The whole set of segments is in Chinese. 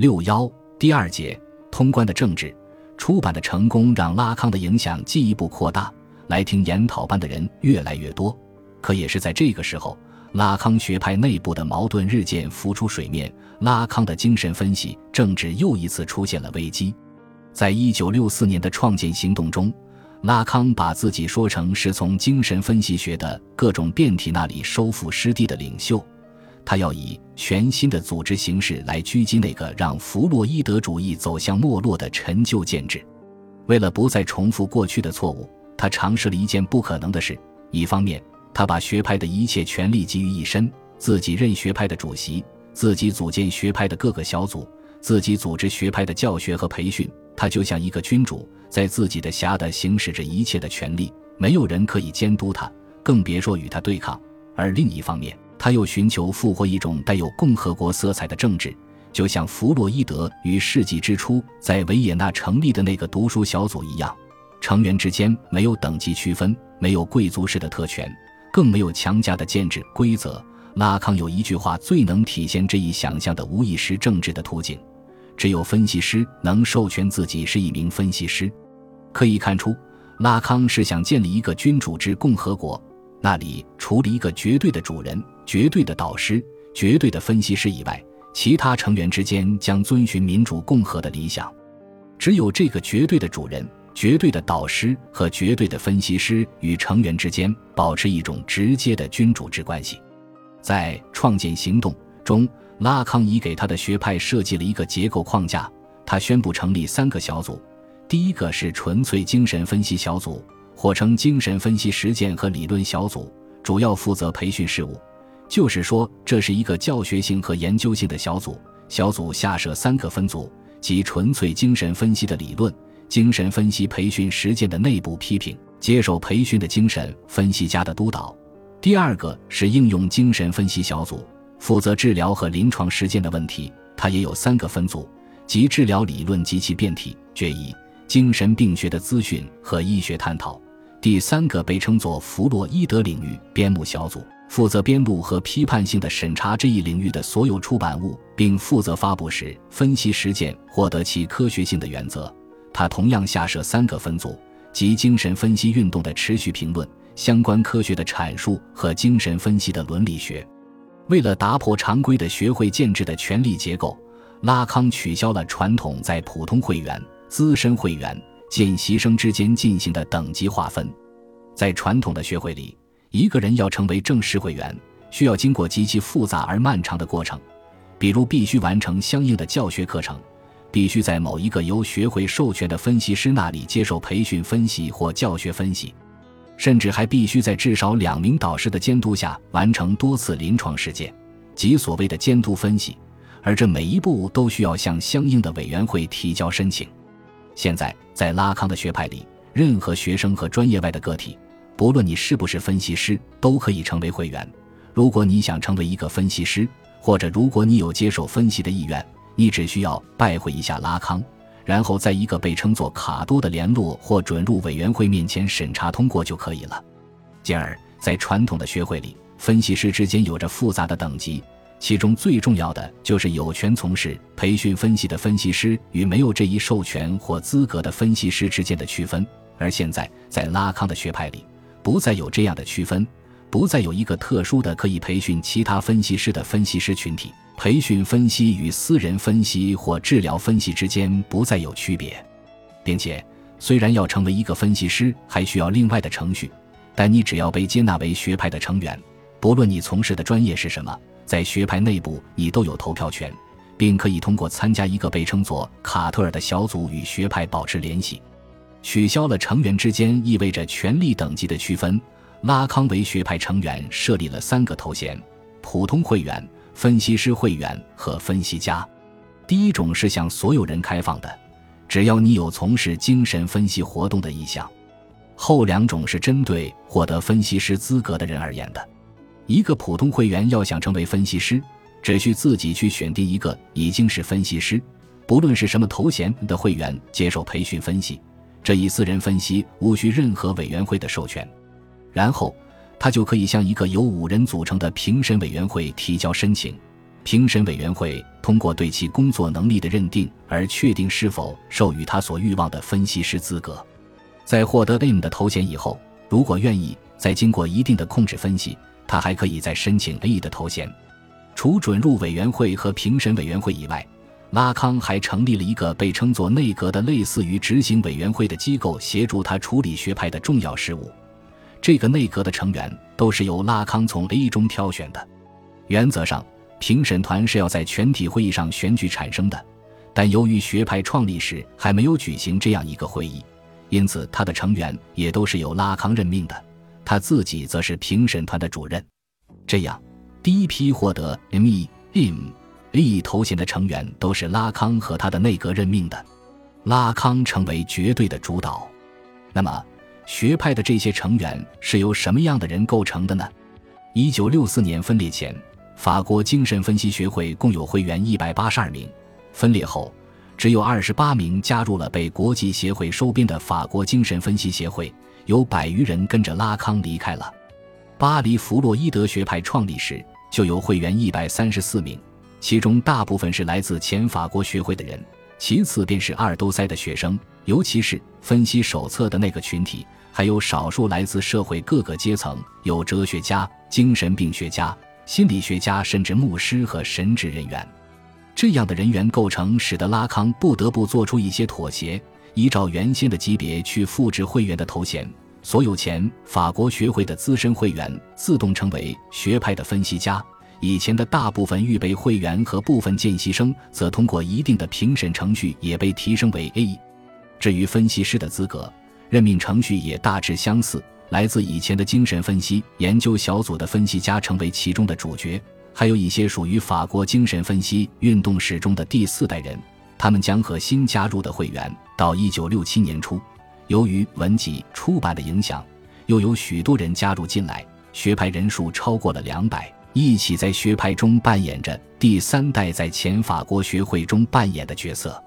六幺第二节通关的政治出版的成功，让拉康的影响进一步扩大，来听研讨班的人越来越多。可也是在这个时候，拉康学派内部的矛盾日渐浮出水面，拉康的精神分析政治又一次出现了危机。在一九六四年的创建行动中，拉康把自己说成是从精神分析学的各种变体那里收复失地的领袖。他要以全新的组织形式来狙击那个让弗洛伊德主义走向没落的陈旧建制。为了不再重复过去的错误，他尝试了一件不可能的事：一方面，他把学派的一切权力集于一身，自己任学派的主席，自己组建学派的各个小组，自己组织学派的教学和培训。他就像一个君主，在自己的辖的行使着一切的权利，没有人可以监督他，更别说与他对抗。而另一方面，他又寻求复活一种带有共和国色彩的政治，就像弗洛伊德于世纪之初在维也纳成立的那个读书小组一样，成员之间没有等级区分，没有贵族式的特权，更没有强加的建制规则。拉康有一句话最能体现这一想象的无意识政治的途径：只有分析师能授权自己是一名分析师。可以看出，拉康是想建立一个君主制共和国。那里除了一个绝对的主人、绝对的导师、绝对的分析师以外，其他成员之间将遵循民主共和的理想。只有这个绝对的主人、绝对的导师和绝对的分析师与成员之间保持一种直接的君主制关系。在创建行动中，拉康已给他的学派设计了一个结构框架。他宣布成立三个小组，第一个是纯粹精神分析小组。或称精神分析实践和理论小组，主要负责培训事务。就是说，这是一个教学性和研究性的小组。小组下设三个分组，即纯粹精神分析的理论、精神分析培训实践的内部批评、接受培训的精神分析家的督导。第二个是应用精神分析小组，负责治疗和临床实践的问题。它也有三个分组，即治疗理论及其变体、决议、精神病学的资讯和医学探讨。第三个被称作弗洛伊德领域编目小组，负责编录和批判性的审查这一领域的所有出版物，并负责发布时分析实践获得其科学性的原则。它同样下设三个分组，即精神分析运动的持续评论、相关科学的阐述和精神分析的伦理学。为了打破常规的学会建制的权力结构，拉康取消了传统在普通会员、资深会员。见习生之间进行的等级划分，在传统的学会里，一个人要成为正式会员，需要经过极其复杂而漫长的过程，比如必须完成相应的教学课程，必须在某一个由学会授权的分析师那里接受培训分析或教学分析，甚至还必须在至少两名导师的监督下完成多次临床实践，即所谓的监督分析，而这每一步都需要向相应的委员会提交申请。现在，在拉康的学派里，任何学生和专业外的个体，不论你是不是分析师，都可以成为会员。如果你想成为一个分析师，或者如果你有接受分析的意愿，你只需要拜会一下拉康，然后在一个被称作卡多的联络或准入委员会面前审查通过就可以了。进而，在传统的学会里，分析师之间有着复杂的等级。其中最重要的就是有权从事培训分析的分析师与没有这一授权或资格的分析师之间的区分，而现在在拉康的学派里，不再有这样的区分，不再有一个特殊的可以培训其他分析师的分析师群体。培训分析与私人分析或治疗分析之间不再有区别，并且虽然要成为一个分析师还需要另外的程序，但你只要被接纳为学派的成员，不论你从事的专业是什么。在学派内部，你都有投票权，并可以通过参加一个被称作卡特尔的小组与学派保持联系。取消了成员之间意味着权力等级的区分。拉康为学派成员设立了三个头衔：普通会员、分析师会员和分析家。第一种是向所有人开放的，只要你有从事精神分析活动的意向；后两种是针对获得分析师资格的人而言的。一个普通会员要想成为分析师，只需自己去选定一个已经是分析师，不论是什么头衔的会员接受培训分析。这一私人分析无需任何委员会的授权，然后他就可以向一个由五人组成的评审委员会提交申请。评审委员会通过对其工作能力的认定而确定是否授予他所欲望的分析师资格。在获得 AIM 的头衔以后，如果愿意，再经过一定的控制分析，他还可以再申请 A 的头衔。除准入委员会和评审委员会以外，拉康还成立了一个被称作内阁的类似于执行委员会的机构，协助他处理学派的重要事务。这个内阁的成员都是由拉康从 A 中挑选的。原则上，评审团是要在全体会议上选举产生的，但由于学派创立时还没有举行这样一个会议，因此他的成员也都是由拉康任命的。他自己则是评审团的主任。这样，第一批获得 M.E. M. A 头衔的成员都是拉康和他的内阁任命的。拉康成为绝对的主导。那么，学派的这些成员是由什么样的人构成的呢？一九六四年分裂前。法国精神分析学会共有会员一百八十二名，分裂后，只有二十八名加入了被国际协会收编的法国精神分析协会，有百余人跟着拉康离开了。巴黎弗洛伊德学派创立时就有会员一百三十四名，其中大部分是来自前法国学会的人，其次便是阿尔都塞的学生，尤其是分析手册的那个群体，还有少数来自社会各个阶层，有哲学家、精神病学家。心理学家甚至牧师和神职人员，这样的人员构成使得拉康不得不做出一些妥协，依照原先的级别去复制会员的头衔。所有前法国学会的资深会员自动成为学派的分析家，以前的大部分预备会员和部分见习生则通过一定的评审程序也被提升为 A。至于分析师的资格，任命程序也大致相似。来自以前的精神分析研究小组的分析家成为其中的主角，还有一些属于法国精神分析运动史中的第四代人，他们将和新加入的会员。到一九六七年初，由于文集出版的影响，又有许多人加入进来，学派人数超过了两百，一起在学派中扮演着第三代在前法国学会中扮演的角色。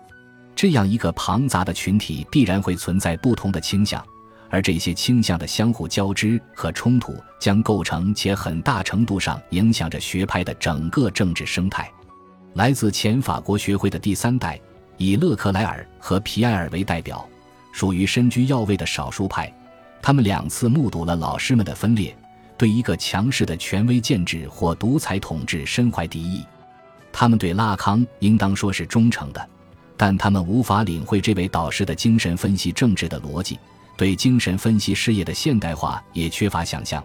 这样一个庞杂的群体，必然会存在不同的倾向。而这些倾向的相互交织和冲突将构成且很大程度上影响着学派的整个政治生态。来自前法国学会的第三代，以勒克莱尔和皮埃尔为代表，属于身居要位的少数派。他们两次目睹了老师们的分裂，对一个强势的权威建制或独裁统治深怀敌意。他们对拉康应当说是忠诚的，但他们无法领会这位导师的精神分析政治的逻辑。对精神分析事业的现代化也缺乏想象，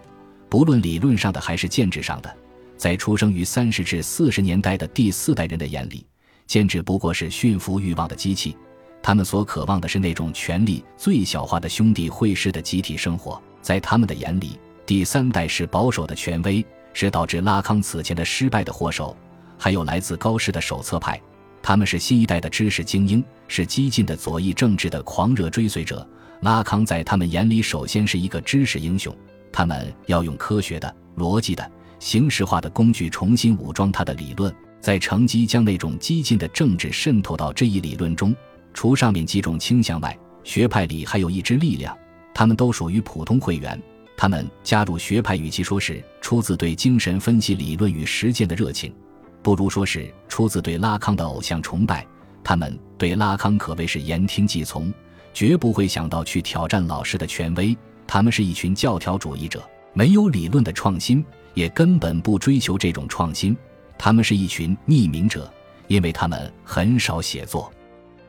不论理论上的还是建制上的。在出生于三十至四十年代的第四代人的眼里，剑只不过是驯服欲望的机器，他们所渴望的是那种权力最小化的兄弟会式的集体生活。在他们的眼里，第三代是保守的权威，是导致拉康此前的失败的祸首。还有来自高师的手册派，他们是新一代的知识精英，是激进的左翼政治的狂热追随者。拉康在他们眼里，首先是一个知识英雄。他们要用科学的、逻辑的、形式化的工具重新武装他的理论，在乘机将那种激进的政治渗透到这一理论中。除上面几种倾向外，学派里还有一支力量，他们都属于普通会员。他们加入学派，与其说是出自对精神分析理论与实践的热情，不如说是出自对拉康的偶像崇拜。他们对拉康可谓是言听计从。绝不会想到去挑战老师的权威。他们是一群教条主义者，没有理论的创新，也根本不追求这种创新。他们是一群匿名者，因为他们很少写作。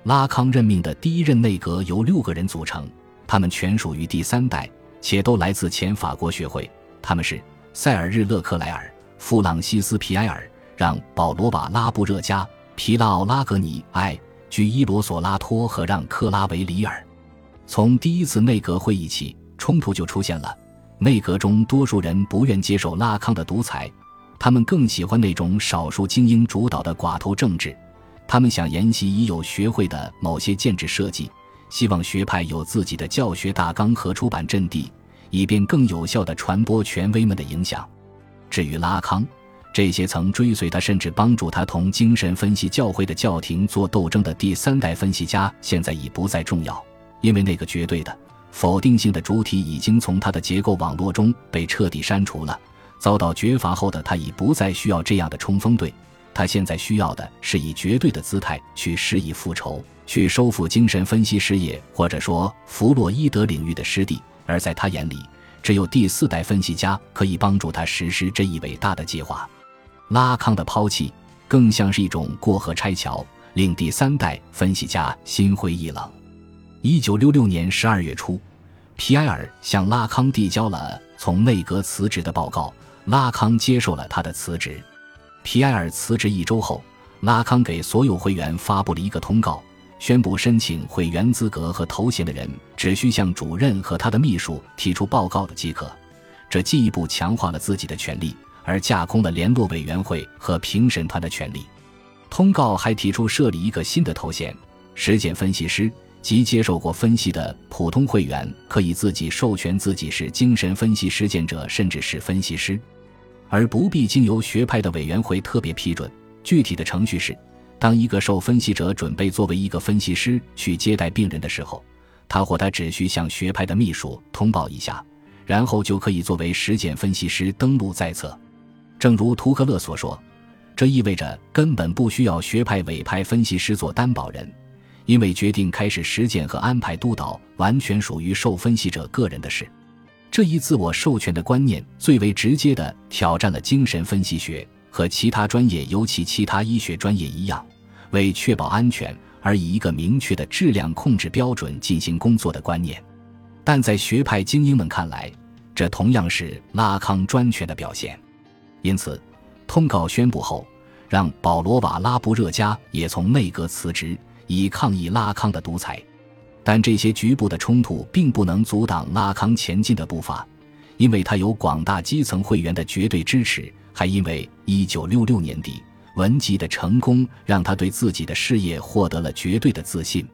拉康任命的第一任内阁由六个人组成，他们全属于第三代，且都来自前法国学会。他们是塞尔日·勒克莱尔、弗朗西斯·皮埃尔、让·保罗瓦拉布热加、皮拉奥拉格尼埃。居伊罗索拉托和让克拉维里尔，从第一次内阁会议起，冲突就出现了。内阁中多数人不愿接受拉康的独裁，他们更喜欢那种少数精英主导的寡头政治。他们想沿袭已有学会的某些建制设计，希望学派有自己的教学大纲和出版阵地，以便更有效地传播权威们的影响。至于拉康，这些曾追随他，甚至帮助他同精神分析教会的教廷做斗争的第三代分析家，现在已不再重要，因为那个绝对的否定性的主体已经从他的结构网络中被彻底删除了。遭到绝罚后的他已不再需要这样的冲锋队，他现在需要的是以绝对的姿态去施以复仇，去收复精神分析事业或者说弗洛伊德领域的失地。而在他眼里，只有第四代分析家可以帮助他实施这一伟大的计划。拉康的抛弃更像是一种过河拆桥，令第三代分析家心灰意冷。一九六六年十二月初，皮埃尔向拉康递交了从内阁辞职的报告，拉康接受了他的辞职。皮埃尔辞职一周后，拉康给所有会员发布了一个通告。宣布申请会员资格和头衔的人只需向主任和他的秘书提出报告的即可，这进一步强化了自己的权利，而架空了联络委员会和评审团的权利。通告还提出设立一个新的头衔——实践分析师，即接受过分析的普通会员可以自己授权自己是精神分析实践者，甚至是分析师，而不必经由学派的委员会特别批准。具体的程序是。当一个受分析者准备作为一个分析师去接待病人的时候，他或他只需向学派的秘书通报一下，然后就可以作为实践分析师登录在册。正如图克勒所说，这意味着根本不需要学派委派分析师做担保人，因为决定开始实践和安排督导完全属于受分析者个人的事。这一自我授权的观念最为直接地挑战了精神分析学。和其他专业，尤其其他医学专业一样，为确保安全而以一个明确的质量控制标准进行工作的观念，但在学派精英们看来，这同样是拉康专权的表现。因此，通告宣布后，让保罗·瓦拉布热加也从内阁辞职，以抗议拉康的独裁。但这些局部的冲突并不能阻挡拉康前进的步伐，因为他有广大基层会员的绝对支持。还因为1966年底文集的成功，让他对自己的事业获得了绝对的自信。